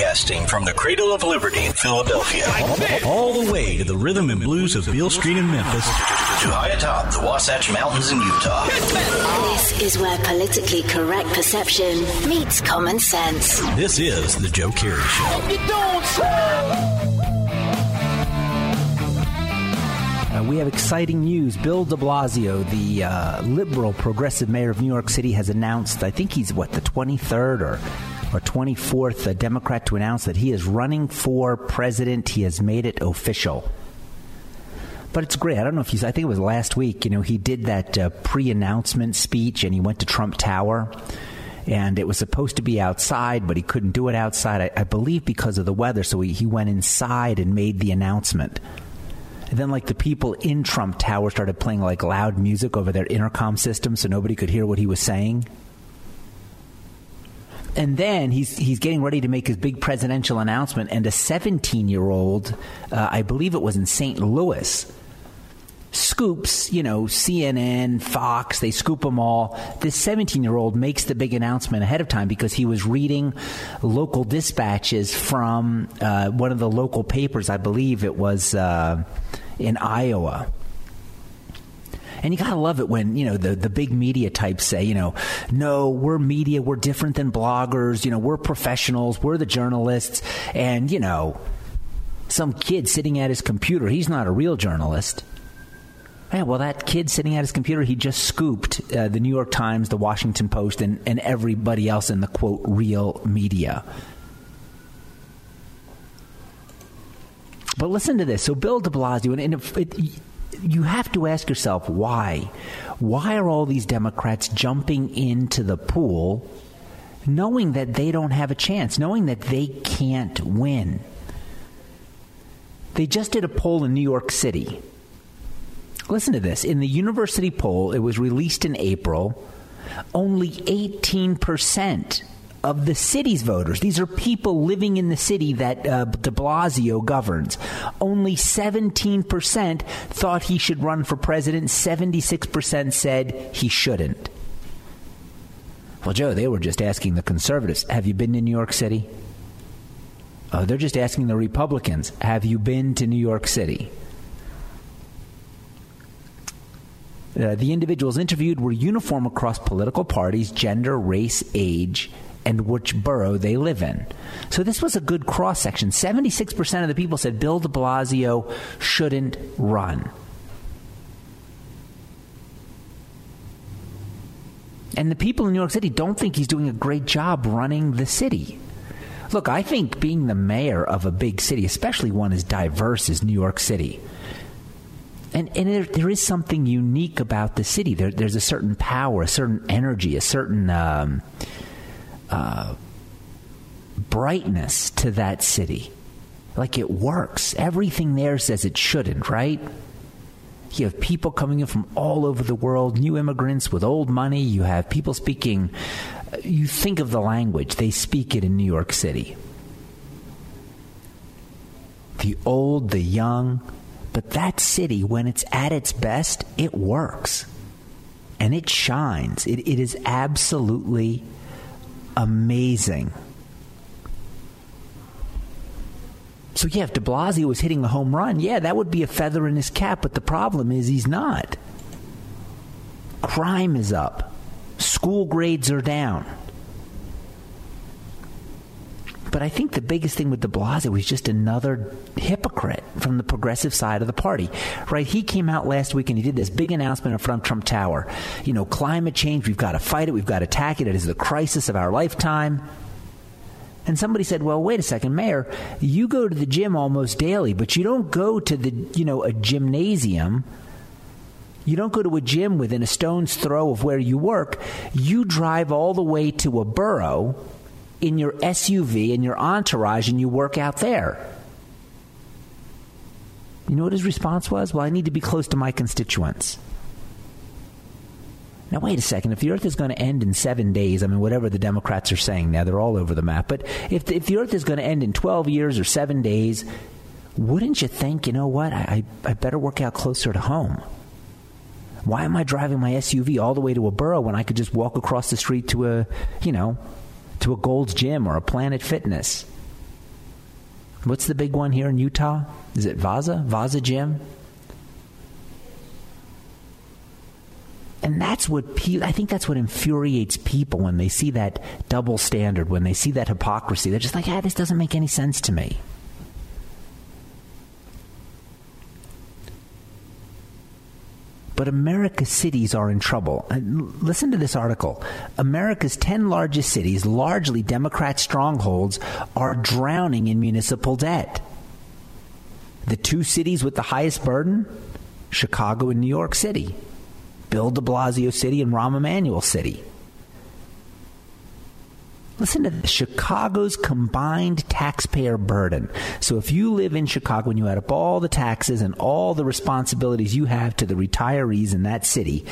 Broadcasting from the cradle of liberty in Philadelphia. All the way to the rhythm and blues of Beale Street in Memphis. To high atop the Wasatch Mountains in Utah. This is where politically correct perception meets common sense. This is The Joe Kerry Show. Uh, we have exciting news. Bill de Blasio, the uh, liberal progressive mayor of New York City, has announced, I think he's what, the 23rd or, or 24th uh, Democrat to announce that he is running for president. He has made it official. But it's great. I don't know if you, I think it was last week, you know, he did that uh, pre announcement speech and he went to Trump Tower and it was supposed to be outside, but he couldn't do it outside, I, I believe because of the weather. So he, he went inside and made the announcement. And then, like, the people in Trump Tower started playing, like, loud music over their intercom system so nobody could hear what he was saying. And then he's he's getting ready to make his big presidential announcement, and a 17 year old, uh, I believe it was in St. Louis, scoops, you know, CNN, Fox, they scoop them all. This 17 year old makes the big announcement ahead of time because he was reading local dispatches from uh, one of the local papers. I believe it was uh, in Iowa. And you gotta love it when, you know, the, the big media types say, you know, no, we're media, we're different than bloggers, you know, we're professionals, we're the journalists. And, you know, some kid sitting at his computer, he's not a real journalist. Yeah, well, that kid sitting at his computer, he just scooped uh, the New York Times, the Washington Post, and, and everybody else in the quote real media. But listen to this. So Bill de Blasio, and, and it, it, you have to ask yourself why. Why are all these Democrats jumping into the pool knowing that they don't have a chance, knowing that they can't win? They just did a poll in New York City. Listen to this. In the university poll, it was released in April, only 18% of the city's voters. These are people living in the city that uh, de Blasio governs. Only 17% thought he should run for president. 76% said he shouldn't. Well, Joe, they were just asking the conservatives, have you been to New York City? Uh, they're just asking the Republicans, have you been to New York City? Uh, the individuals interviewed were uniform across political parties, gender, race, age, and which borough they live in. So this was a good cross section. 76% of the people said Bill de Blasio shouldn't run. And the people in New York City don't think he's doing a great job running the city. Look, I think being the mayor of a big city, especially one as diverse as New York City, and, and there, there is something unique about the city. There, there's a certain power, a certain energy, a certain um, brightness to that city. Like it works. Everything there says it shouldn't, right? You have people coming in from all over the world, new immigrants with old money. You have people speaking, you think of the language, they speak it in New York City. The old, the young, but that city, when it's at its best, it works. And it shines. It, it is absolutely amazing. So yeah, if De Blasio was hitting a home run, yeah, that would be a feather in his cap. But the problem is he's not. Crime is up. School grades are down. But I think the biggest thing with de Blasio was just another hypocrite from the progressive side of the party, right? He came out last week and he did this big announcement in front of Trump Tower. You know, climate change, we've got to fight it, we've got to attack it. It is the crisis of our lifetime. And somebody said, "Well, wait a second, Mayor. You go to the gym almost daily, but you don't go to the, you know, a gymnasium." You don't go to a gym within a stone's throw of where you work. You drive all the way to a borough in your SUV and your entourage and you work out there. You know what his response was? Well, I need to be close to my constituents. Now, wait a second. If the Earth is going to end in seven days, I mean, whatever the Democrats are saying now, they're all over the map. But if the, if the Earth is going to end in 12 years or seven days, wouldn't you think, you know what, I, I better work out closer to home? Why am I driving my SUV all the way to a borough when I could just walk across the street to a, you know, to a Gold's Gym or a Planet Fitness. What's the big one here in Utah? Is it Vasa? Vasa Gym? And that's what pe- I think that's what infuriates people when they see that double standard, when they see that hypocrisy. They're just like, ah, this doesn't make any sense to me. But America's cities are in trouble. Uh, listen to this article. America's 10 largest cities, largely Democrat strongholds, are drowning in municipal debt. The two cities with the highest burden Chicago and New York City. Bill de Blasio City and Rahm Emanuel City. Listen to this. Chicago's combined taxpayer burden. So if you live in Chicago and you add up all the taxes and all the responsibilities you have to the retirees in that city,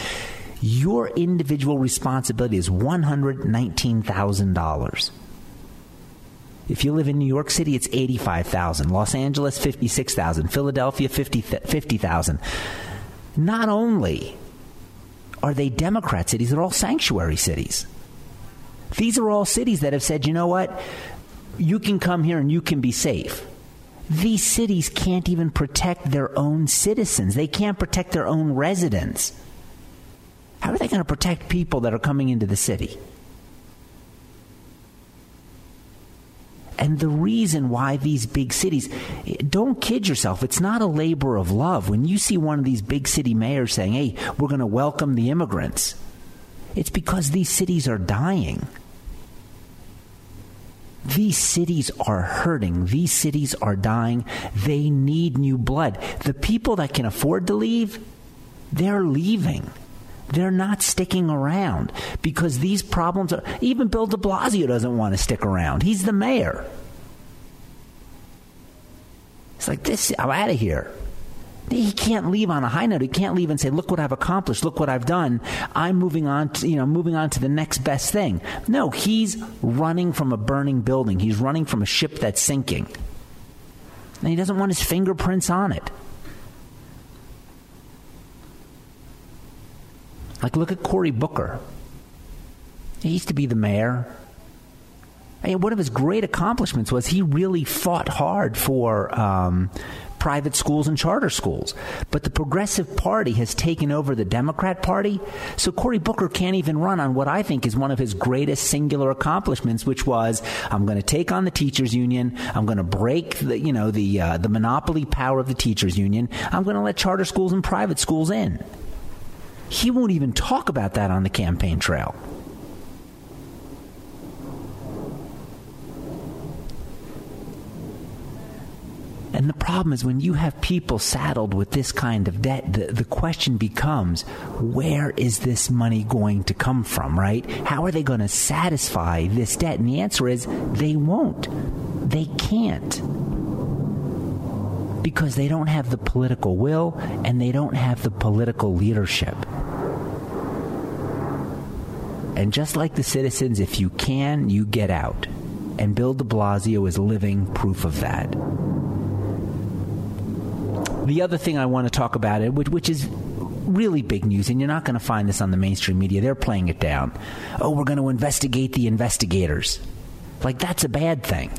your individual responsibility is $119,000. If you live in New York City, it's 85,000. Los Angeles, 56,000. Philadelphia, 50,000. 50, Not only are they Democrat cities, they're all sanctuary cities. These are all cities that have said, you know what? You can come here and you can be safe. These cities can't even protect their own citizens. They can't protect their own residents. How are they going to protect people that are coming into the city? And the reason why these big cities, don't kid yourself, it's not a labor of love. When you see one of these big city mayors saying, hey, we're going to welcome the immigrants, it's because these cities are dying. These cities are hurting. These cities are dying. They need new blood. The people that can afford to leave, they're leaving. They're not sticking around because these problems are. Even Bill de Blasio doesn't want to stick around. He's the mayor. It's like this. I'm out of here. He can't leave on a high note. He can't leave and say, "Look what I've accomplished. Look what I've done. I'm moving on. To, you know, moving on to the next best thing." No, he's running from a burning building. He's running from a ship that's sinking, and he doesn't want his fingerprints on it. Like, look at Cory Booker. He used to be the mayor. And one of his great accomplishments was he really fought hard for um, private schools and charter schools. But the Progressive Party has taken over the Democrat Party, so Cory Booker can't even run on what I think is one of his greatest singular accomplishments, which was I'm going to take on the teachers union, I'm going to break the you know the uh, the monopoly power of the teachers union, I'm going to let charter schools and private schools in. He won't even talk about that on the campaign trail. And the problem is when you have people saddled with this kind of debt, the, the question becomes where is this money going to come from, right? How are they going to satisfy this debt? And the answer is they won't. They can't. Because they don't have the political will and they don't have the political leadership. And just like the citizens, if you can, you get out. And Bill de Blasio is living proof of that. The other thing I want to talk about it, which, which is really big news, and you're not going to find this on the mainstream media. They're playing it down. Oh, we're going to investigate the investigators. Like, that's a bad thing.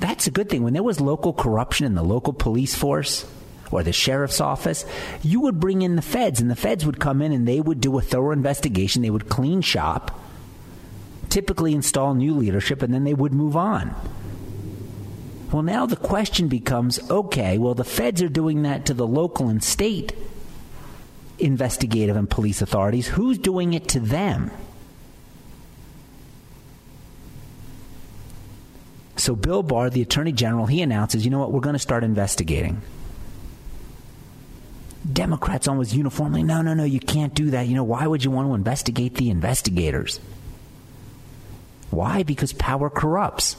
That's a good thing. When there was local corruption in the local police force or the sheriff's office, you would bring in the feds, and the feds would come in and they would do a thorough investigation. They would clean shop, typically install new leadership, and then they would move on. Well, now the question becomes okay, well, the feds are doing that to the local and state investigative and police authorities. Who's doing it to them? So, Bill Barr, the Attorney General, he announces, you know what, we're going to start investigating. Democrats almost uniformly, no, no, no, you can't do that. You know, why would you want to investigate the investigators? Why? Because power corrupts.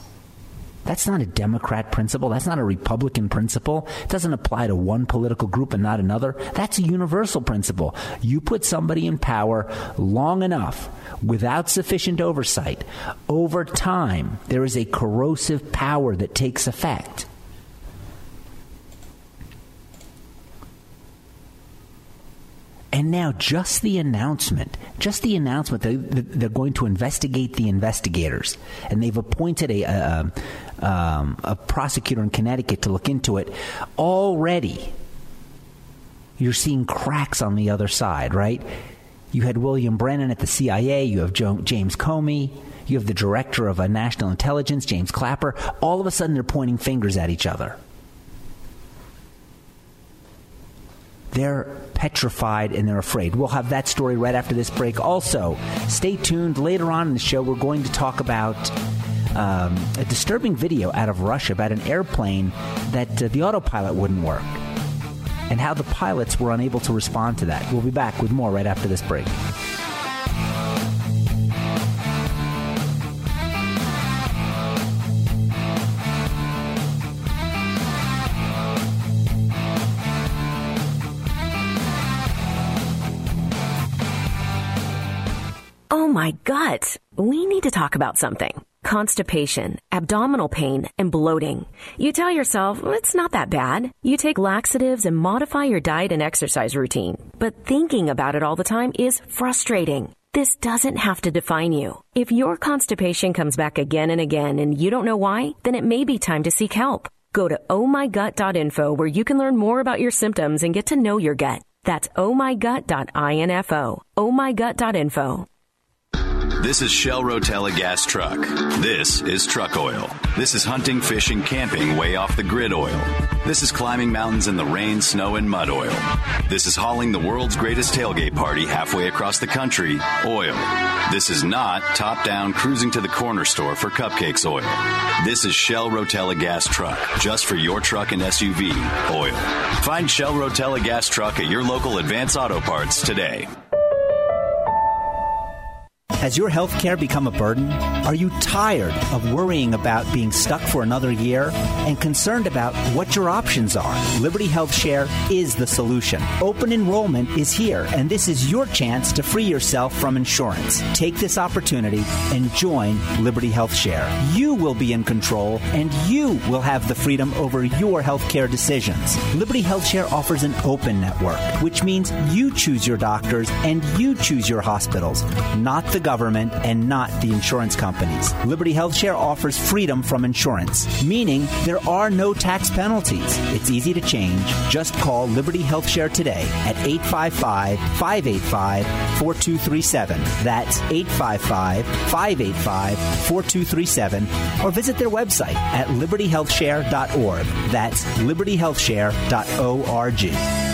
That's not a Democrat principle. That's not a Republican principle. It doesn't apply to one political group and not another. That's a universal principle. You put somebody in power long enough without sufficient oversight, over time, there is a corrosive power that takes effect. And now, just the announcement, just the announcement that they're going to investigate the investigators, and they've appointed a, a, um, a prosecutor in Connecticut to look into it. Already, you're seeing cracks on the other side, right? You had William Brennan at the CIA. You have James Comey. You have the director of national intelligence, James Clapper. All of a sudden, they're pointing fingers at each other. They're petrified and they're afraid. We'll have that story right after this break. Also, stay tuned. Later on in the show, we're going to talk about um, a disturbing video out of Russia about an airplane that uh, the autopilot wouldn't work and how the pilots were unable to respond to that. We'll be back with more right after this break. My gut. We need to talk about something. Constipation, abdominal pain, and bloating. You tell yourself, it's not that bad. You take laxatives and modify your diet and exercise routine. But thinking about it all the time is frustrating. This doesn't have to define you. If your constipation comes back again and again and you don't know why, then it may be time to seek help. Go to ohmygut.info where you can learn more about your symptoms and get to know your gut. That's ohmygut.info. ohmygut.info. This is Shell Rotella gas truck. This is truck oil. This is hunting, fishing, camping way off the grid oil. This is climbing mountains in the rain, snow, and mud oil. This is hauling the world's greatest tailgate party halfway across the country oil. This is not top down cruising to the corner store for cupcakes oil. This is Shell Rotella gas truck, just for your truck and SUV oil. Find Shell Rotella gas truck at your local Advance Auto Parts today. Has your health care become a burden? Are you tired of worrying about being stuck for another year and concerned about what your options are? Liberty Health Share is the solution. Open enrollment is here, and this is your chance to free yourself from insurance. Take this opportunity and join Liberty Health Share. You will be in control, and you will have the freedom over your health care decisions. Liberty Health Share offers an open network, which means you choose your doctors and you choose your hospitals, not the government and not the insurance companies. Liberty Health Share offers freedom from insurance, meaning there are no tax penalties. It's easy to change. Just call Liberty Health Share today at 855 585 4237. That's 855 585 4237 or visit their website at libertyhealthshare.org. That's libertyhealthshare.org.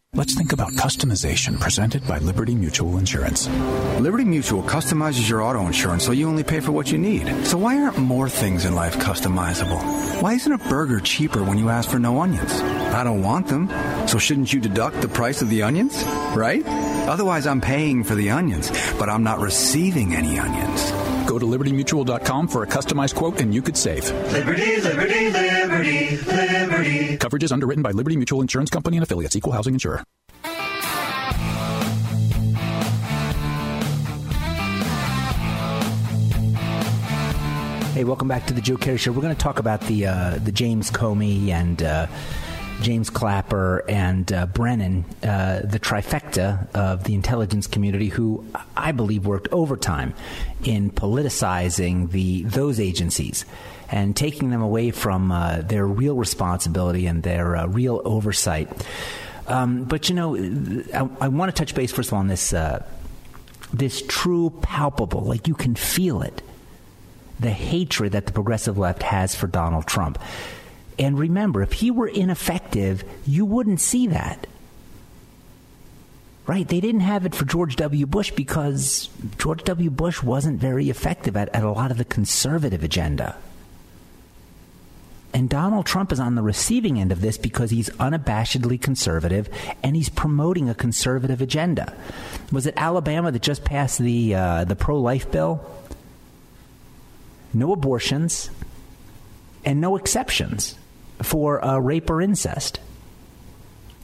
Let's think about customization presented by Liberty Mutual Insurance. Liberty Mutual customizes your auto insurance so you only pay for what you need. So why aren't more things in life customizable? Why isn't a burger cheaper when you ask for no onions? I don't want them. So shouldn't you deduct the price of the onions? Right? Otherwise, I'm paying for the onions, but I'm not receiving any onions. Go to libertymutual.com for a customized quote and you could save. Liberty, liberty, liberty, liberty. Coverage is underwritten by Liberty Mutual Insurance Company and affiliates, equal housing insurer. Hey, welcome back to the Joe Kerry Show. We're going to talk about the uh, the James Comey and uh, James Clapper and uh, Brennan, uh, the trifecta of the intelligence community, who I believe worked overtime in politicizing the those agencies and taking them away from uh, their real responsibility and their uh, real oversight. Um, but you know, I, I want to touch base first of all on this uh, this true, palpable, like you can feel it, the hatred that the progressive left has for Donald Trump. And remember, if he were ineffective, you wouldn't see that. Right? They didn't have it for George W. Bush because George W. Bush wasn't very effective at, at a lot of the conservative agenda. And Donald Trump is on the receiving end of this because he's unabashedly conservative and he's promoting a conservative agenda. Was it Alabama that just passed the uh, the pro life bill? No abortions and no exceptions for uh, rape or incest.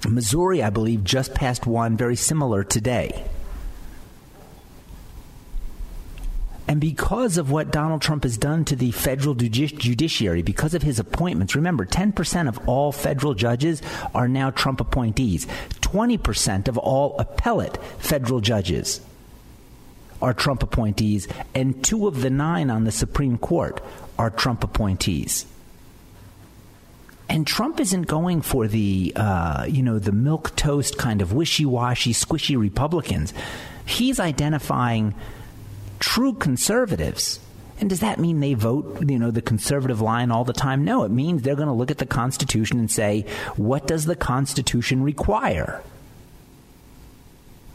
Missouri, I believe, just passed one very similar today. And because of what Donald Trump has done to the federal judiciary, because of his appointments, remember, 10% of all federal judges are now Trump appointees. 20% of all appellate federal judges are Trump appointees, and two of the nine on the Supreme Court are Trump appointees. And Trump isn't going for the, uh, you know, the milk toast kind of wishy-washy, squishy Republicans. He's identifying true conservatives. And does that mean they vote, you know, the conservative line all the time? No, it means they're going to look at the Constitution and say, what does the Constitution require?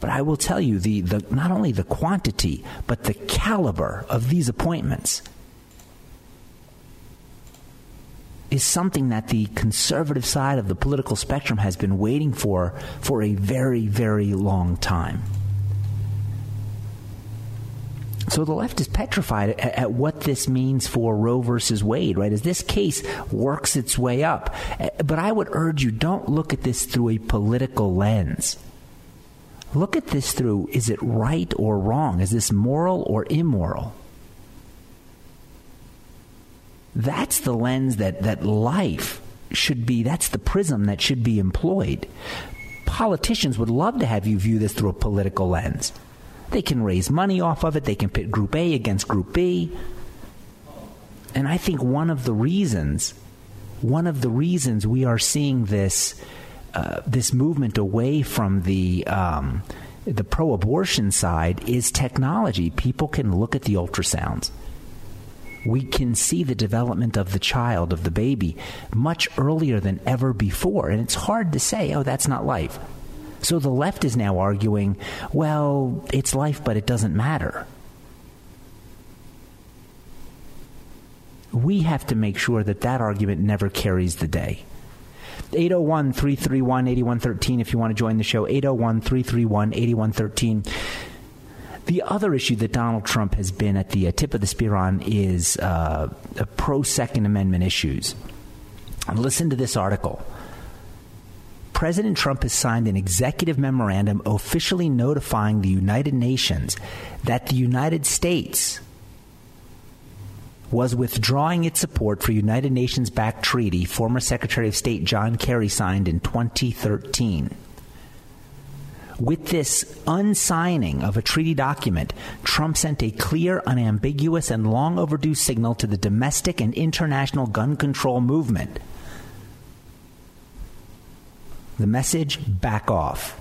But I will tell you, the, the not only the quantity, but the caliber of these appointments is something that the conservative side of the political spectrum has been waiting for for a very, very long time. So the left is petrified at, at, what this means for Roe versus Wade, right? As this case works its way up. Eh, but I would urge you don't look at this through a political lens. Look at this through is it right or wrong? Is this moral or immoral? That's the lens that, that life should be, that's the prism that should be employed. Politicians would love to have you view this through a political lens. They can raise money off of it, they can pit Group A against Group B. And I think one of the reasons, one of the reasons we are seeing this, uh, this movement away from the, um, the pro-abortion side is technology. People can look at the ultrasounds we can see the development of the child, of the baby, much earlier than ever before. And it's hard to say, oh, that's not life. So the left is now arguing, well, it's life, but it doesn't matter. We have to make sure that that argument never carries the day. 801 331 8113 if you want to join the show. 801 331 8113. The other issue that Donald Trump has been at the uh, tip of the spear on is uh, pro Second Amendment issues. And listen to this article. President Trump has signed an executive memorandum officially notifying the United Nations that the United States was withdrawing its support for United Nations backed treaty former Secretary of State John Kerry signed in 2013 with this unsigning of a treaty document, Trump sent a clear, unambiguous, and long overdue signal to the domestic and international gun control movement. The message back off.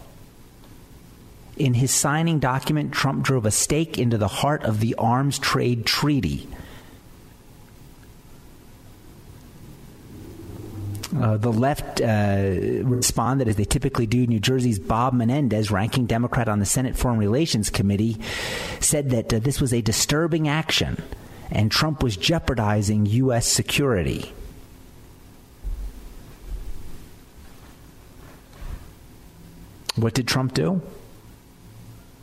In his signing document, Trump drove a stake into the heart of the arms trade treaty Uh, the left uh, responded, as they typically do. New Jersey's Bob Menendez, ranking Democrat on the Senate Foreign Relations Committee, said that uh, this was a disturbing action and Trump was jeopardizing U.S. security. What did Trump do?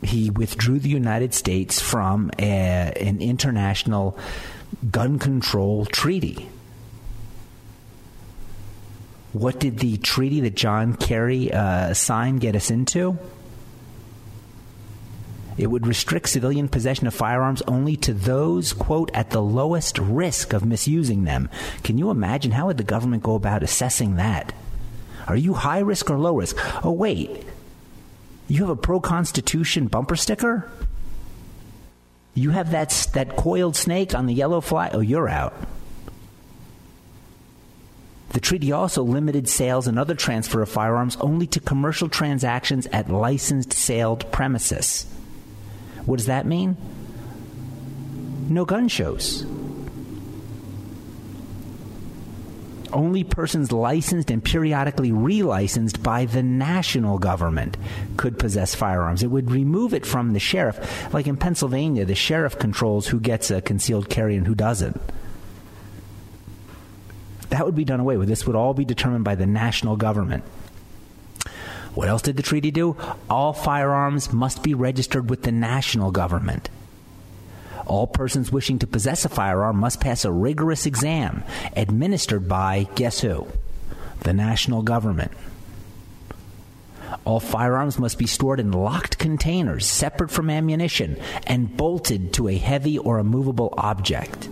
He withdrew the United States from a, an international gun control treaty. What did the treaty that John Kerry uh, signed get us into? It would restrict civilian possession of firearms only to those, quote, at the lowest risk of misusing them. Can you imagine how would the government go about assessing that? Are you high risk or low risk? Oh, wait. You have a pro Constitution bumper sticker? You have that, that coiled snake on the yellow fly? Oh, you're out. The treaty also limited sales and other transfer of firearms only to commercial transactions at licensed sailed premises. What does that mean? No gun shows. Only persons licensed and periodically relicensed by the national government could possess firearms. It would remove it from the sheriff. Like in Pennsylvania, the sheriff controls who gets a concealed carry and who doesn't. That would be done away with. This would all be determined by the national government. What else did the treaty do? All firearms must be registered with the national government. All persons wishing to possess a firearm must pass a rigorous exam administered by, guess who? The national government. All firearms must be stored in locked containers separate from ammunition and bolted to a heavy or immovable object.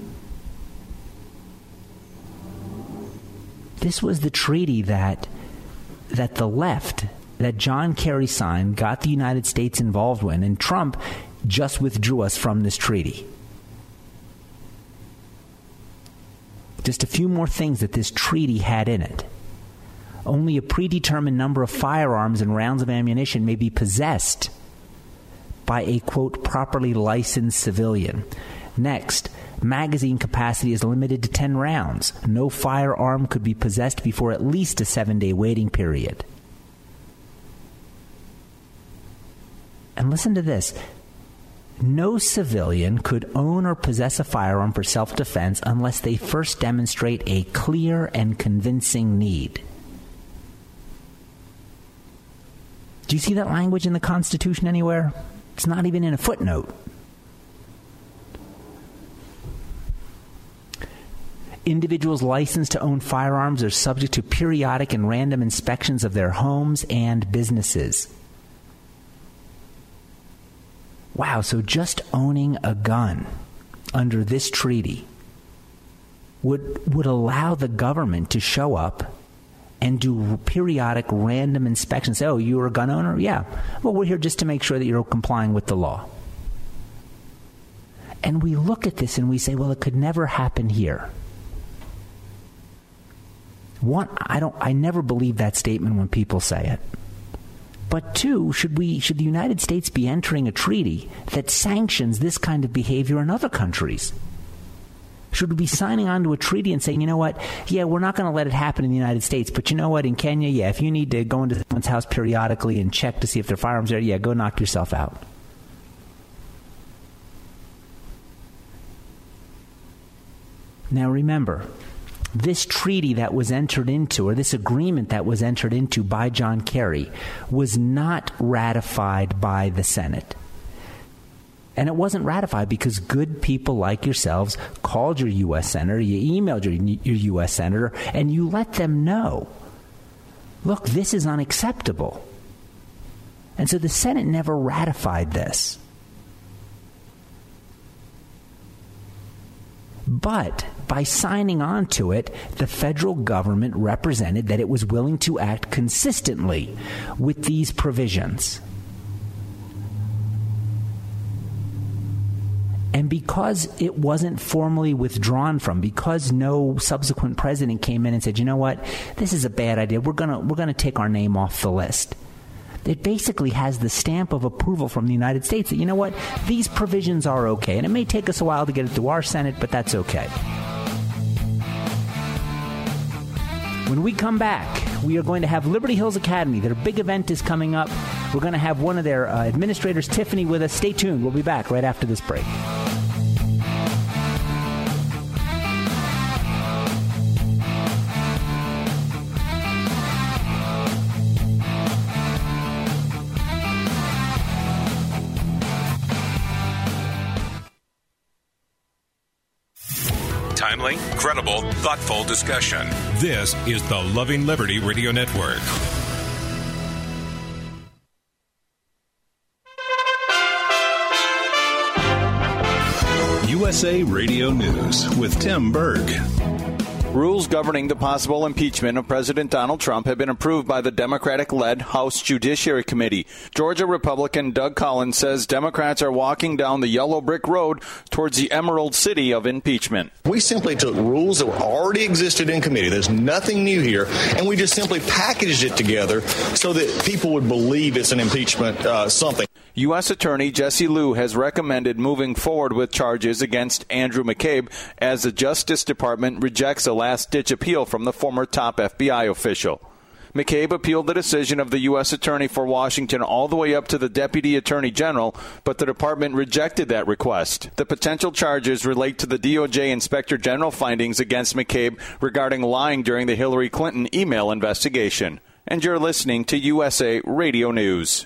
This was the treaty that that the left that John Kerry signed got the United States involved in and Trump just withdrew us from this treaty. Just a few more things that this treaty had in it. Only a predetermined number of firearms and rounds of ammunition may be possessed by a quote properly licensed civilian. Next, magazine capacity is limited to 10 rounds. No firearm could be possessed before at least a seven day waiting period. And listen to this no civilian could own or possess a firearm for self defense unless they first demonstrate a clear and convincing need. Do you see that language in the Constitution anywhere? It's not even in a footnote. Individuals licensed to own firearms are subject to periodic and random inspections of their homes and businesses. Wow, so just owning a gun under this treaty would would allow the government to show up and do periodic random inspections. Say, oh, you're a gun owner? Yeah. Well, we're here just to make sure that you're complying with the law. And we look at this and we say, well, it could never happen here. One, I don't I never believe that statement when people say it. But two, should we should the United States be entering a treaty that sanctions this kind of behavior in other countries? Should we be signing on to a treaty and saying, you know what, yeah, we're not going to let it happen in the United States, but you know what, in Kenya, yeah, if you need to go into someone's house periodically and check to see if their firearms are, there, yeah, go knock yourself out. Now remember, this treaty that was entered into, or this agreement that was entered into by John Kerry, was not ratified by the Senate. And it wasn't ratified because good people like yourselves called your U.S. senator, you emailed your, your U.S. senator, and you let them know look, this is unacceptable. And so the Senate never ratified this. But by signing on to it, the federal government represented that it was willing to act consistently with these provisions. And because it wasn't formally withdrawn from, because no subsequent president came in and said, "You know what? This is a bad idea. We're going to we're going to take our name off the list." It basically has the stamp of approval from the United States that, you know what, these provisions are okay. And it may take us a while to get it through our Senate, but that's okay. When we come back, we are going to have Liberty Hills Academy. Their big event is coming up. We're going to have one of their uh, administrators, Tiffany, with us. Stay tuned. We'll be back right after this break. Timely, credible, thoughtful discussion. This is the Loving Liberty Radio Network. USA Radio News with Tim Berg. Rules governing the possible impeachment of President Donald Trump have been approved by the Democratic led House Judiciary Committee. Georgia Republican Doug Collins says Democrats are walking down the yellow brick road towards the emerald city of impeachment. We simply took rules that were already existed in committee. There's nothing new here. And we just simply packaged it together so that people would believe it's an impeachment uh, something. U.S. Attorney Jesse Liu has recommended moving forward with charges against Andrew McCabe as the Justice Department rejects a last ditch appeal from the former top FBI official. McCabe appealed the decision of the U.S. Attorney for Washington all the way up to the Deputy Attorney General, but the department rejected that request. The potential charges relate to the DOJ Inspector General findings against McCabe regarding lying during the Hillary Clinton email investigation. And you're listening to USA Radio News.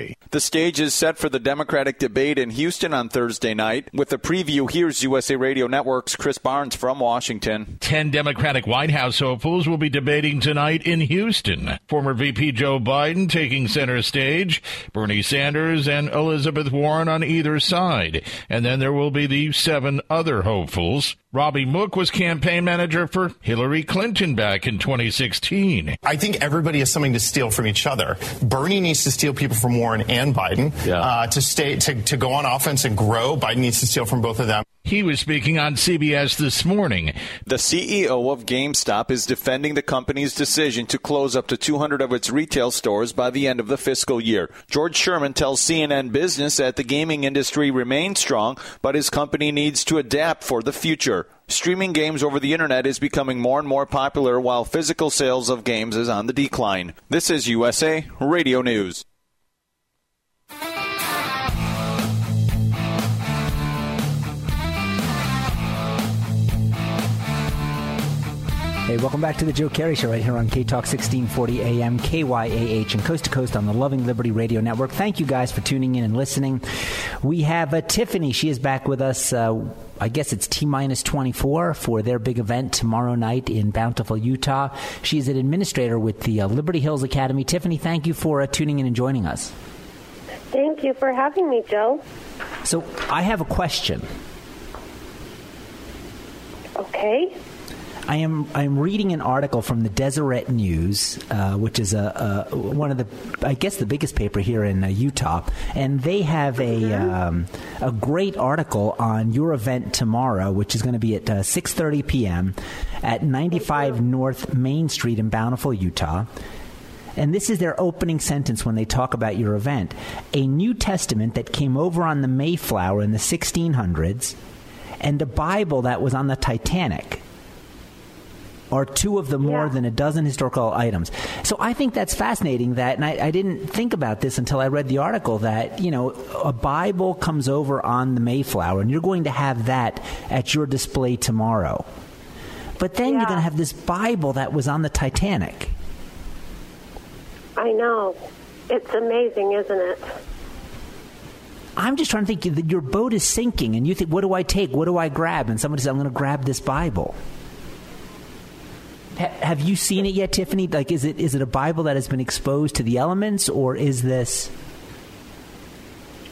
The stage is set for the Democratic debate in Houston on Thursday night. With a preview, here's USA Radio Network's Chris Barnes from Washington. Ten Democratic White House hopefuls will be debating tonight in Houston. Former VP Joe Biden taking center stage, Bernie Sanders and Elizabeth Warren on either side. And then there will be the seven other hopefuls. Robbie Mook was campaign manager for Hillary Clinton back in 2016. I think everybody has something to steal from each other. Bernie needs to steal people from Warren and Biden yeah. uh, to stay to, to go on offense and grow. Biden needs to steal from both of them. He was speaking on CBS this morning. The CEO of GameStop is defending the company's decision to close up to 200 of its retail stores by the end of the fiscal year. George Sherman tells CNN Business that the gaming industry remains strong, but his company needs to adapt for the future. Streaming games over the internet is becoming more and more popular while physical sales of games is on the decline. This is USA Radio News. Hey, welcome back to the Joe Kerry Show right here on K Talk 1640 AM, KYAH, and coast to coast on the Loving Liberty Radio Network. Thank you guys for tuning in and listening. We have uh, Tiffany. She is back with us. Uh, I guess it's T minus 24 for their big event tomorrow night in Bountiful, Utah. She's an administrator with the uh, Liberty Hills Academy. Tiffany, thank you for uh, tuning in and joining us. Thank you for having me, Joe. So, I have a question. Okay. I am I'm reading an article from the Deseret News, uh, which is a, a, one of the I guess the biggest paper here in uh, Utah, and they have a um, a great article on your event tomorrow, which is going to be at uh, 6:30 p.m. at 95 North Main Street in Bountiful, Utah. And this is their opening sentence when they talk about your event. A New Testament that came over on the Mayflower in the 1600s, and a Bible that was on the Titanic are two of the more yeah. than a dozen historical items. So I think that's fascinating that, and I, I, didn't think about this until I read the article that, you know, a Bible comes over on the Mayflower and you're going to have that at your display tomorrow. But then yeah. you're going to have this Bible that was on the Titanic. I know. It's amazing, isn't it? I'm just trying to think your boat is sinking and you think, what do I take? What do I grab? And somebody says, I'm going to grab this Bible have you seen it yet, Tiffany? Like, is it is it a Bible that has been exposed to the elements, or is this?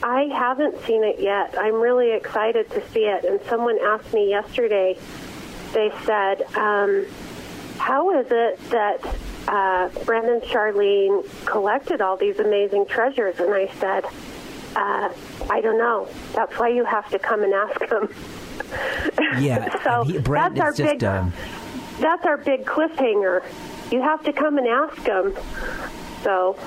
I haven't seen it yet. I'm really excited to see it. And someone asked me yesterday. They said, um, "How is it that uh, Brent and Charlene collected all these amazing treasures?" And I said, uh, "I don't know. That's why you have to come and ask them." Yeah. so he, that's our just, big. Um, that's our big cliffhanger. You have to come and ask them. So.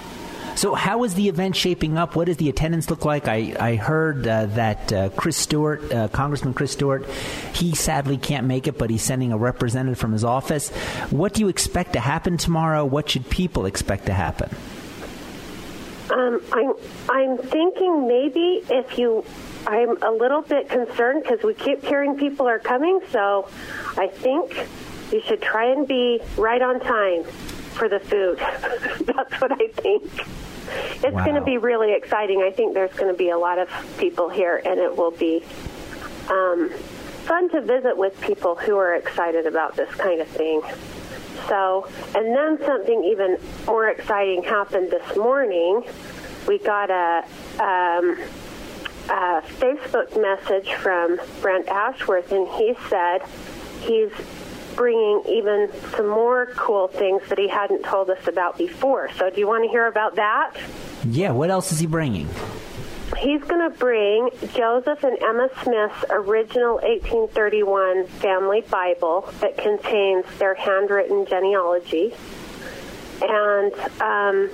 So, how is the event shaping up? What does the attendance look like? I, I heard uh, that uh, Chris Stewart, uh, Congressman Chris Stewart, he sadly can't make it, but he's sending a representative from his office. What do you expect to happen tomorrow? What should people expect to happen? Um, I'm I'm thinking maybe if you, I'm a little bit concerned because we keep hearing people are coming. So, I think you should try and be right on time. for the food. That's what I think. It's Wow. going to be really exciting. I think there's going to be a lot of people here, and it will be um, fun to visit with people who are excited about this kind of thing. So, and then something even more exciting happened this morning. We got a, um, a Facebook message from Brent Ashworth, and he said he's bringing even some more cool things that he hadn't told us about before. So, do you want to hear about that? Yeah, what else is he bringing? He's going to bring Joseph and Emma Smith's original 1831 family Bible that contains their handwritten genealogy and um,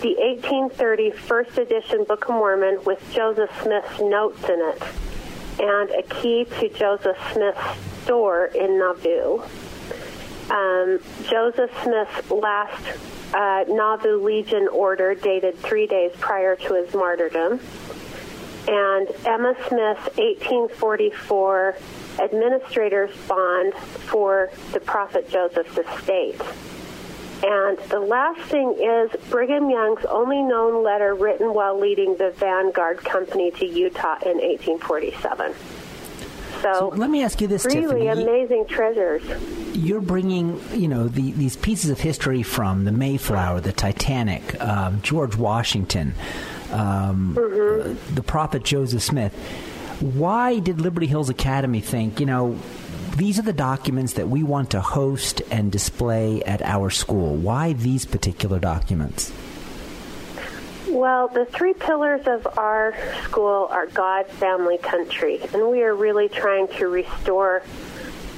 the 1830 first edition Book of Mormon with Joseph Smith's notes in it and a key to Joseph Smith's store in Nauvoo. Um, Joseph Smith's last uh, Nauvoo Legion order dated three days prior to his martyrdom and Emma Smith's 1844 administrator's bond for the Prophet Joseph's estate. And the last thing is Brigham Young's only known letter written while leading the Vanguard Company to Utah in 1847. So, let me ask you this, really Tiffany. amazing treasures. You're bringing, you know, the, these pieces of history from the Mayflower, the Titanic, um, George Washington, um, uh, the prophet Joseph Smith. Why did Liberty Hills Academy think, you know, these are the documents that we want to host and display at our school? Why these particular documents? Well, the three pillars of our school are God, family, country, and we are really trying to restore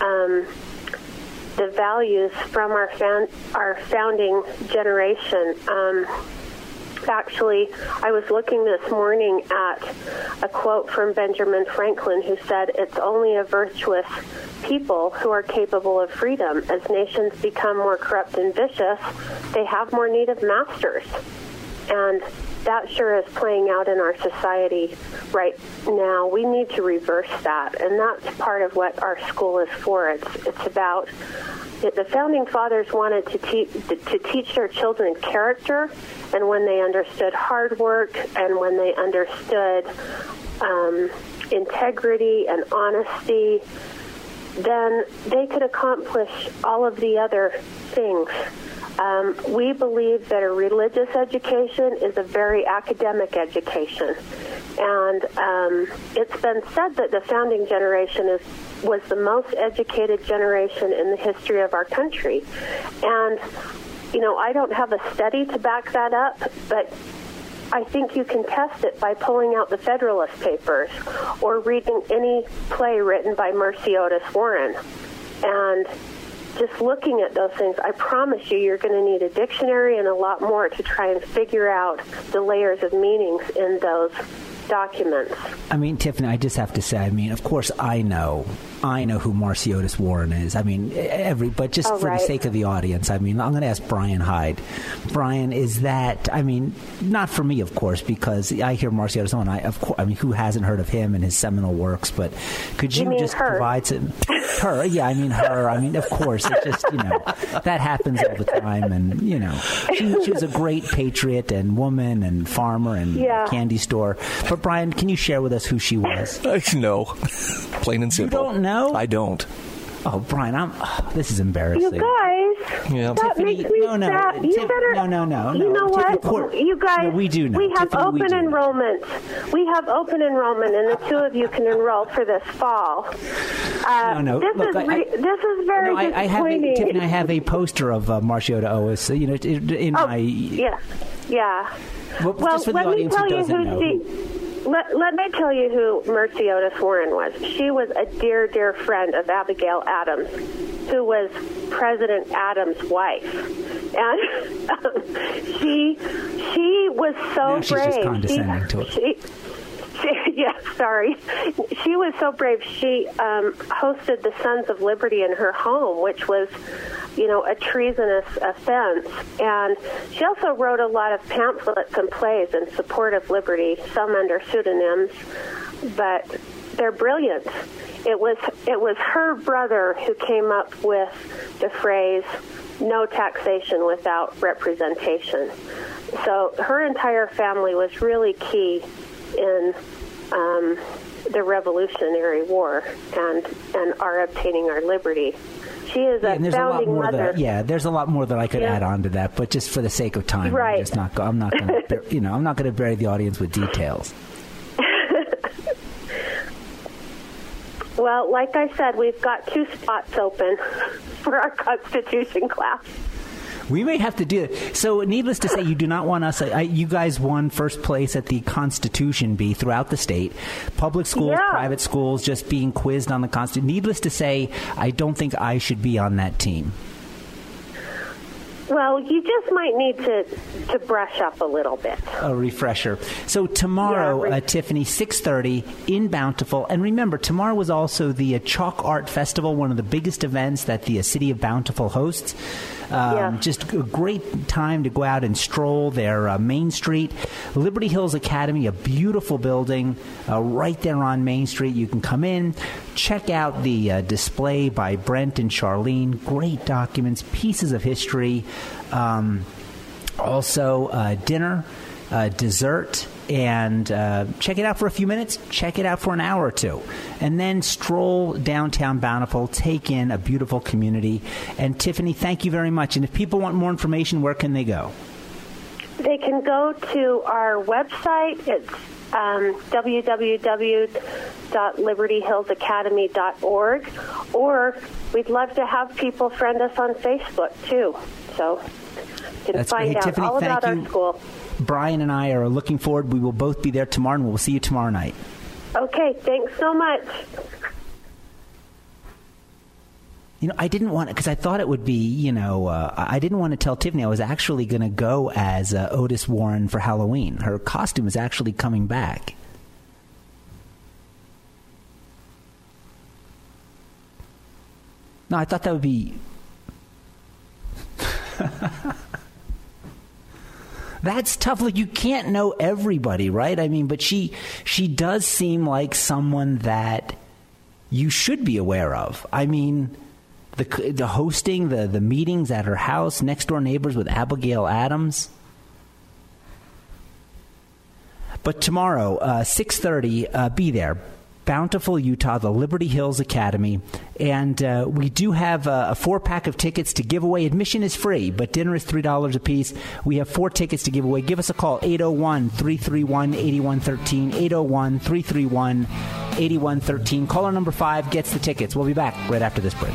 um, the values from our found, our founding generation. Um, actually, I was looking this morning at a quote from Benjamin Franklin, who said, "It's only a virtuous people who are capable of freedom. As nations become more corrupt and vicious, they have more need of masters." And that sure is playing out in our society right now. We need to reverse that, and that's part of what our school is for. It's it's about the founding fathers wanted to teach to teach their children character, and when they understood hard work, and when they understood um, integrity and honesty, then they could accomplish all of the other things. Um, we believe that a religious education is a very academic education, and um, it's been said that the founding generation is was the most educated generation in the history of our country, and you know I don't have a study to back that up, but I think you can test it by pulling out the Federalist Papers or reading any play written by Mercy Otis Warren. And just looking at those things, I promise you, you're going to need a dictionary and a lot more to try and figure out the layers of meanings in those documents. I mean, Tiffany, I just have to say, I mean, of course, I know, I know who Marcy Otis Warren is. I mean, every, but just Oh, for right. the sake of the audience, I mean, I'm going to ask Brian Hyde. Brian, is that? I mean, not for me, of course, because I hear Marcy Otis Warren. I, of course, I mean, who hasn't heard of him and his seminal works? But could You you, just her? provide some? Her, yeah, I mean her. I mean, of course, it's just you know that happens all the time, and you know, she, she was a great patriot and woman and farmer and Yeah. candy store. But Brian, can you share with us who she was? no, plain and simple. don't know? I don't. Oh, Brian, I'm. this is embarrassing. You guys, Yeah. that Tiffany, makes me no, no, sad. You Tiff- better. no, no, no, You no. know Tiffany, what? of You guys. no, we do know. We have Tiffany, we open know. enrollment. We have open enrollment, and the two of you can enroll for this fall. Uh, No, no, This look, is I- re- this is very No, I, I have a, disappointing. Tiffany. I have a poster of uh, Marciota Otis. You know, in in oh, my. yeah, yeah. Well, well, just for the let me audience who tell you doesn't who she. Let, let me tell you who Mercy Otis Warren was. She was a dear, dear friend of Abigail Adams, who was President Adams' wife, and um, she she was so Now she's brave. just condescending to it. She, she, yeah, sorry. She was so brave. She um, hosted the Sons of Liberty in her home, which was, you know, a treasonous offense. And she also wrote a lot of pamphlets and plays in support of liberty, some under pseudonyms, but they're brilliant. It was it was her brother who came up with the phrase no taxation without representation. So her entire family was really key in um, the Revolutionary War and and our obtaining our liberty. She is Yeah, a and there's a lot more mother. that yeah, there's a lot more that I could Yeah. add on to that, but just for the sake of time, Right. I'm just not. I'm not going to. You know, I'm not going to bury the audience with details. Well, like I said, we've got two spots open for our Constitution class. We may have to do it. So, needless to say, you do not want us. I, you guys won first place at the Constitution Bee throughout the state. Public schools, Yeah. private schools, just being quizzed on the Constitution. Needless to say, I don't think I should be on that team. Well, you just might need to to brush up a little bit. a refresher. So tomorrow, uh, Tiffany, six thirty in Bountiful, and remember, tomorrow was also the uh, Chalk Art Festival, one of the biggest events that the uh, city of Bountiful hosts. Um, Just a great time to go out and stroll their uh, Main Street, Liberty Hills Academy, a beautiful building uh, right there on Main Street. You can come in, check out the uh, display by Brent and Charlene. Great documents, pieces of history. Um, also, uh, dinner, uh, dessert, and uh, check it out for a few minutes. Check it out for an hour or two. And then stroll downtown Bountiful, take in a beautiful community. And Tiffany, thank you very much. And if people want more information, where can they go? They can go to our website. It's um, www.libertyhillsacademy.org, or we'd love to have people friend us on Facebook too. So you can That's find great. out Tiffany, all about you. our school. Brian and I are looking forward. We will both be there tomorrow, and we'll see you tomorrow night. Okay, thanks so much. You know, I didn't want because I thought it would be, you know, uh, I didn't want to tell Tiffany I was actually going to go as uh, Otis Warren for Halloween. Her costume is actually coming back. No, I thought that would be. That's tough. Like you can't know everybody, right? I mean, but she she does seem like someone that you should be aware of. I mean, the the hosting, the the meetings at her house, next door neighbors with Abigail Adams. But tomorrow, uh, six thirty, uh, be there. Bountiful, Utah, the Liberty Hills Academy, and uh, we do have a, a four pack of tickets to give away. Admission is free, but dinner is three dollars a piece. We have four tickets to give away. Give us a call 801 331 8113. 801 331 8113. Caller number five gets the tickets. We'll be back right after this break.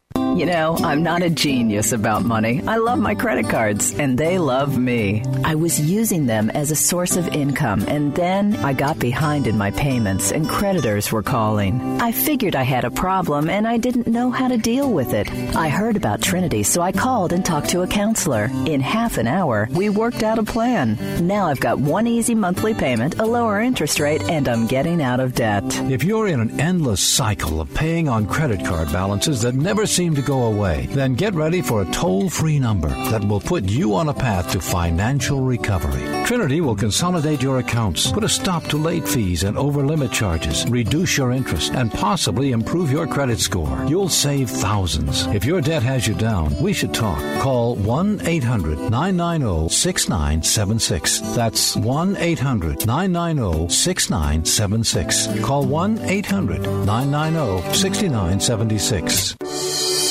You know, I'm not a genius about money. I love my credit cards, and they love me. I was using them as a source of income, and then I got behind in my payments, and creditors were calling. I figured I had a problem, and I didn't know how to deal with it. I heard about Trinity, so I called and talked to a counselor. In half an hour, we worked out a plan. Now I've got one easy monthly payment, a lower interest rate, and I'm getting out of debt. If you're in an endless cycle of paying on credit card balances that never seem to go away, then get ready for a toll free number that will put you on a path to financial recovery. Trinity will consolidate your accounts, put a stop to late fees and over limit charges, reduce your interest, and possibly improve your credit score. You'll save thousands. If your debt has you down, we should talk. Call 1 800 990 6976. That's 1 800 990 6976. Call 1 800 990 6976.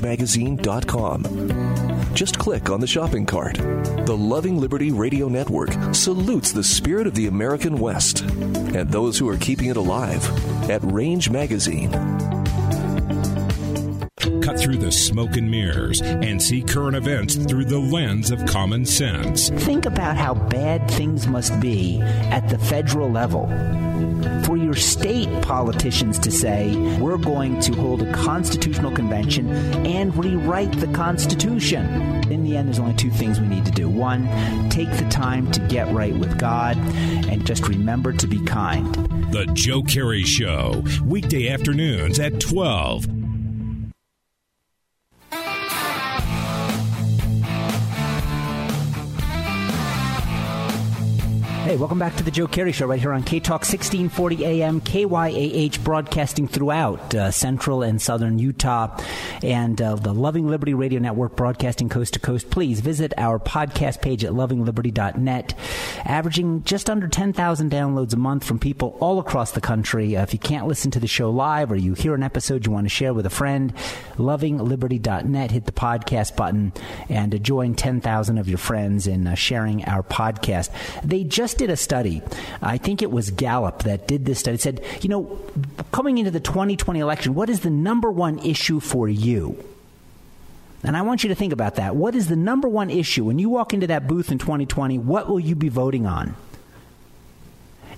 rangemagazine.com. Just click on the shopping cart. The Loving Liberty Radio Network salutes the spirit of the American West and those who are keeping it alive at Range Magazine. Cut through the smoke and mirrors and see current events through the lens of common sense. Think about how bad things must be at the federal level for your state politicians to say, we're going to hold a constitutional convention and rewrite the Constitution. In the end, there's only two things we need to do. One, take the time to get right with God, and just remember to be kind. The Joe Kerry Show, weekday afternoons at 12. Hey, welcome back to the Joe Kerry Show right here on K Talk 1640 AM, KYAH, broadcasting throughout uh, central and southern Utah, and uh, the Loving Liberty Radio Network broadcasting coast to coast. Please visit our podcast page at lovingliberty.net, averaging just under 10,000 downloads a month from people all across the country. Uh, if you can't listen to the show live or you hear an episode you want to share with a friend, lovingliberty.net, hit the podcast button and join 10,000 of your friends in uh, sharing our podcast. They just did a study. I think it was Gallup that did this study. It said, you know, coming into the 2020 election, what is the number one issue for you? And I want you to think about that. What is the number one issue when you walk into that booth in 2020? What will you be voting on?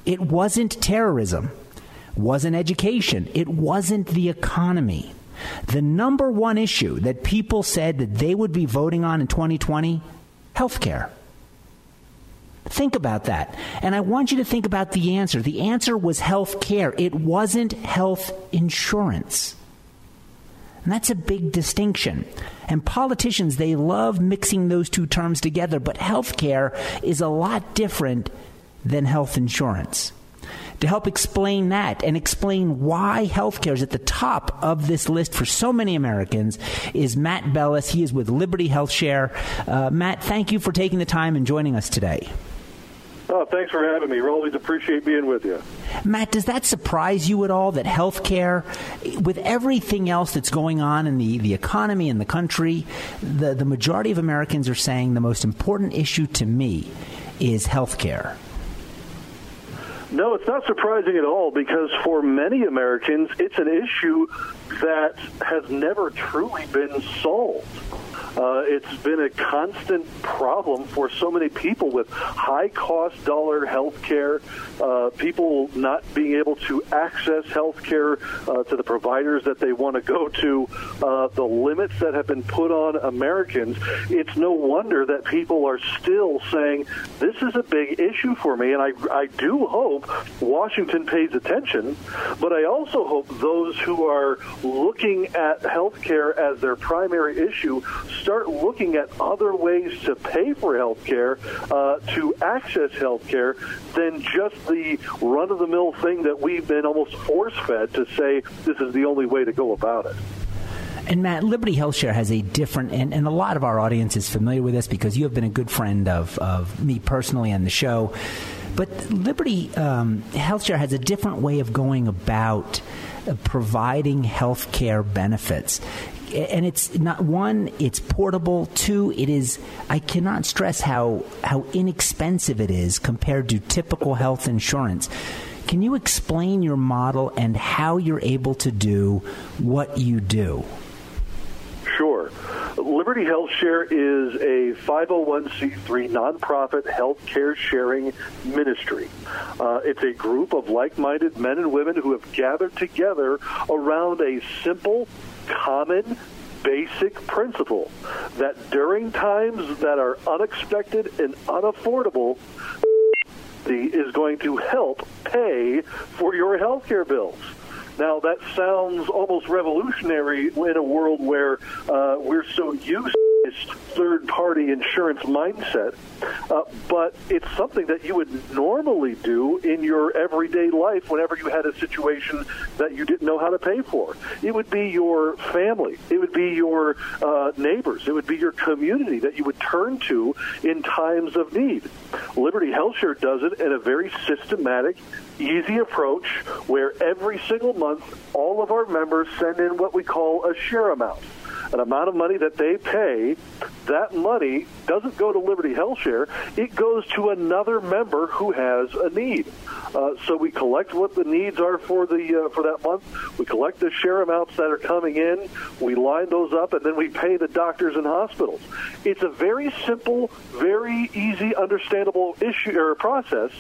It wasn't terrorism, wasn't education, it wasn't the economy. The number one issue that people said that they would be voting on in 2020 healthcare. Think about that. And I want you to think about the answer. The answer was health care, it wasn't health insurance. And that's a big distinction. And politicians, they love mixing those two terms together, but health care is a lot different than health insurance. To help explain that and explain why healthcare is at the top of this list for so many Americans is Matt Bellis. He is with Liberty Health Share. Uh, Matt, thank you for taking the time and joining us today. Oh, thanks for having me. We always appreciate being with you. Matt, does that surprise you at all that healthcare, with everything else that's going on in the, the economy and the country, the, the majority of Americans are saying the most important issue to me is healthcare? No, it's not surprising at all because for many Americans, it's an issue that has never truly been solved. Uh, it's been a constant problem for so many people with high cost dollar health care, uh, people not being able to access health care uh, to the providers that they want to go to, uh, the limits that have been put on Americans. It's no wonder that people are still saying, this is a big issue for me. And I, I do hope Washington pays attention, but I also hope those who are looking at health care as their primary issue start looking at other ways to pay for health care, uh, to access health care, than just the run of the mill thing that we've been almost force fed to say this is the only way to go about it. And Matt, Liberty Health Share has a different, and, and a lot of our audience is familiar with this because you have been a good friend of, of me personally and the show. But Liberty um, Health Share has a different way of going about uh, providing health care benefits and it's not one it's portable two it is i cannot stress how how inexpensive it is compared to typical health insurance can you explain your model and how you're able to do what you do. Liberty Health Share is a 501c3 nonprofit health care sharing ministry. Uh, it's a group of like minded men and women who have gathered together around a simple, common, basic principle that during times that are unexpected and unaffordable, is going to help pay for your health care bills. Now, that sounds almost revolutionary in a world where uh, we're so used to this third party insurance mindset, uh, but it's something that you would normally do in your everyday life whenever you had a situation that you didn't know how to pay for. It would be your family, it would be your uh, neighbors, it would be your community that you would turn to in times of need. Liberty HealthShare does it in a very systematic, easy approach where every single month all of our members send in what we call a share amount an amount of money that they pay, that money doesn't go to Liberty Health Share. It goes to another member who has a need. Uh, so we collect what the needs are for the uh, for that month. We collect the share amounts that are coming in. We line those up, and then we pay the doctors and hospitals. It's a very simple, very easy, understandable issue or process,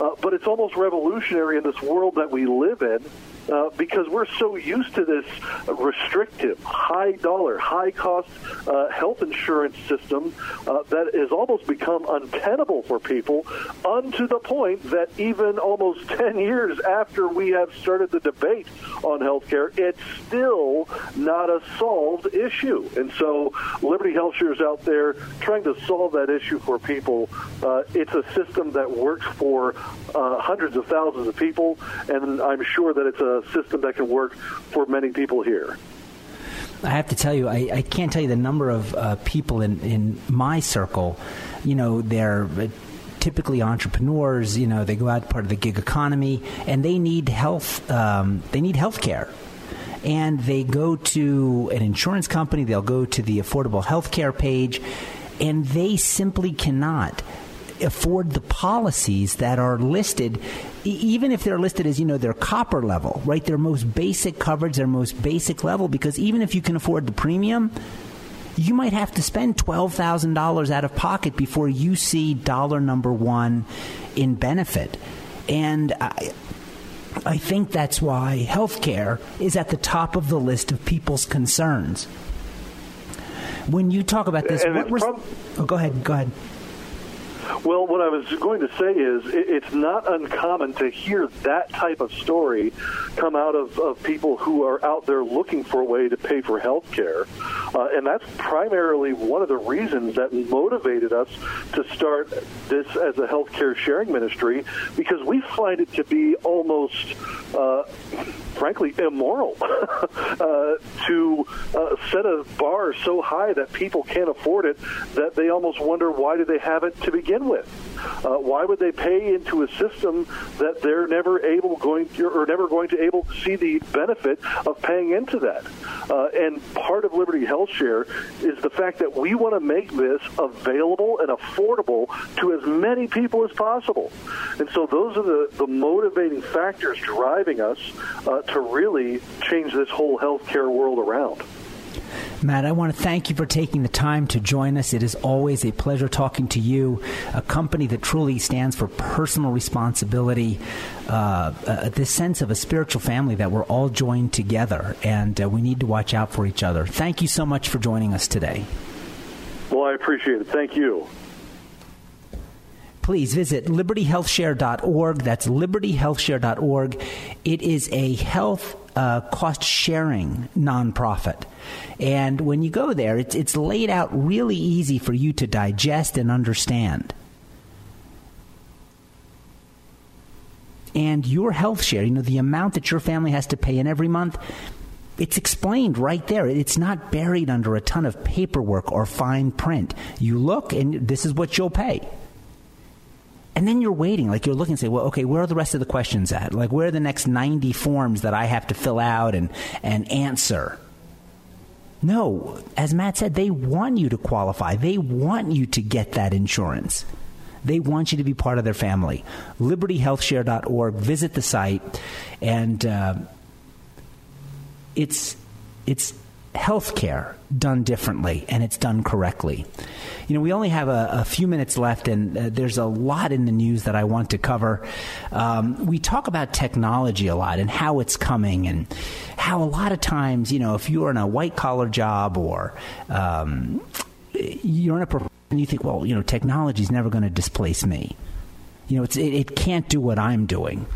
uh, but it's almost revolutionary in this world that we live in uh, because we're so used to this restrictive, high dollar, high cost uh, health insurance system uh, that has almost become untenable for people, unto the point that even almost 10 years after we have started the debate on health care, it's still not a solved issue. And so Liberty Health Share is out there trying to solve that issue for people. Uh, it's a system that works for uh, hundreds of thousands of people, and I'm sure that it's a system that can work for many people here. I have to tell you, I, I can't tell you the number of uh, people in, in my circle. You know, they're uh, typically entrepreneurs. You know, they go out part of the gig economy, and they need health. Um, they need health care. And they go to an insurance company. They'll go to the affordable health care page, and they simply cannot afford the policies that are listed even if they're listed as you know their copper level right their most basic coverage their most basic level because even if you can afford the premium you might have to spend $12,000 out of pocket before you see dollar number 1 in benefit and I I think that's why healthcare is at the top of the list of people's concerns. When you talk about this, what prob- oh, go ahead. Go ahead. Well, what I was going to say is it's not uncommon to hear that type of story come out of, of people who are out there looking for a way to pay for health care. Uh, and that's primarily one of the reasons that motivated us to start this as a health care sharing ministry because we find it to be almost, uh, frankly, immoral uh, to uh, set a bar so high that people can't afford it that they almost wonder why do they have it to begin with. Uh, why would they pay into a system that they're never able going to, or never going to able to see the benefit of paying into that? Uh, and part of Liberty Health Share is the fact that we want to make this available and affordable to as many people as possible. And so those are the, the motivating factors driving us uh, to really change this whole healthcare world around. Matt, I want to thank you for taking the time to join us. It is always a pleasure talking to you, a company that truly stands for personal responsibility, uh, uh, this sense of a spiritual family that we're all joined together, and uh, we need to watch out for each other. Thank you so much for joining us today. Well, I appreciate it. Thank you please visit libertyhealthshare.org. That's libertyhealthshare.org. It is a health uh, cost sharing nonprofit. And when you go there, it's, it's laid out really easy for you to digest and understand. And your health share, you know, the amount that your family has to pay in every month, it's explained right there. It's not buried under a ton of paperwork or fine print. You look, and this is what you'll pay. And then you're waiting, like you're looking and say, well, okay, where are the rest of the questions at? Like, where are the next 90 forms that I have to fill out and, and answer? No, as Matt said, they want you to qualify. They want you to get that insurance. They want you to be part of their family. LibertyHealthShare.org. Visit the site, and uh, it's it's healthcare done differently and it's done correctly. You know, we only have a, a few minutes left, and uh, there's a lot in the news that I want to cover. Um, we talk about technology a lot and how it's coming, and how a lot of times, you know, if you're in a white collar job or um, you're in a profession, you think, well, you know, technology is never going to displace me. You know, it, it can't do what I'm doing.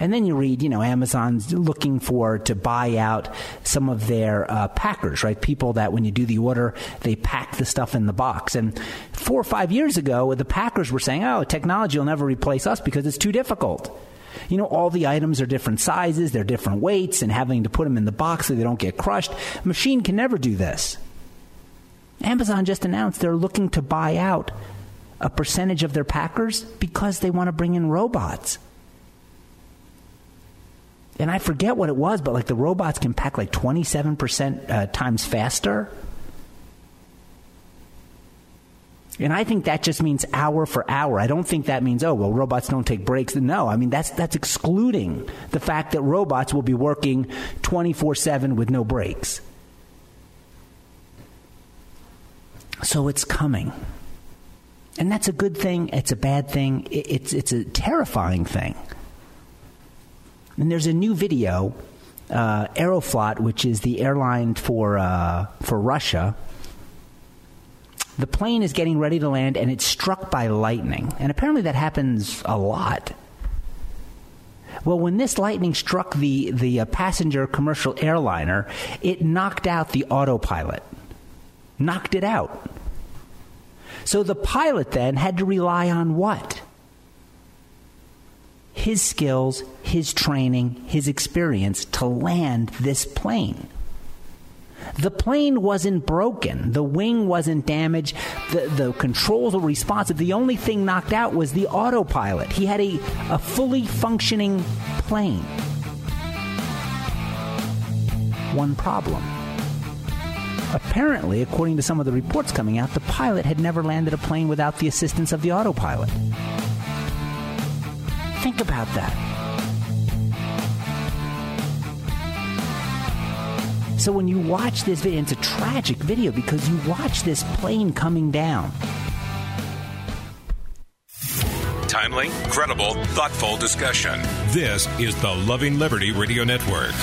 And then you read, you know, Amazon's looking for to buy out some of their uh, packers, right? People that when you do the order, they pack the stuff in the box. And four or five years ago, the packers were saying, oh, technology will never replace us because it's too difficult. You know, all the items are different sizes, they're different weights, and having to put them in the box so they don't get crushed. A machine can never do this. Amazon just announced they're looking to buy out a percentage of their packers because they want to bring in robots and I forget what it was, but like the robots can pack like 27% uh, times faster. And I think that just means hour for hour. I don't think that means, oh, well, robots don't take breaks. No, I mean, that's, that's excluding the fact that robots will be working 24 7 with no breaks. So it's coming. And that's a good thing. It's a bad thing. It's, it's a terrifying thing. And there's a new video, uh, Aeroflot, which is the airline for uh, for Russia. The plane is getting ready to land, and it's struck by lightning. And apparently, that happens a lot. Well, when this lightning struck the the uh, passenger commercial airliner, it knocked out the autopilot, knocked it out. So the pilot then had to rely on what? His skills, his training, his experience to land this plane. The plane wasn't broken. The wing wasn't damaged. The, the controls were responsive. The only thing knocked out was the autopilot. He had a, a fully functioning plane. One problem. Apparently, according to some of the reports coming out, the pilot had never landed a plane without the assistance of the autopilot. Think about that. So when you watch this video, it's a tragic video because you watch this plane coming down. Timely, credible, thoughtful discussion. This is the Loving Liberty Radio Network.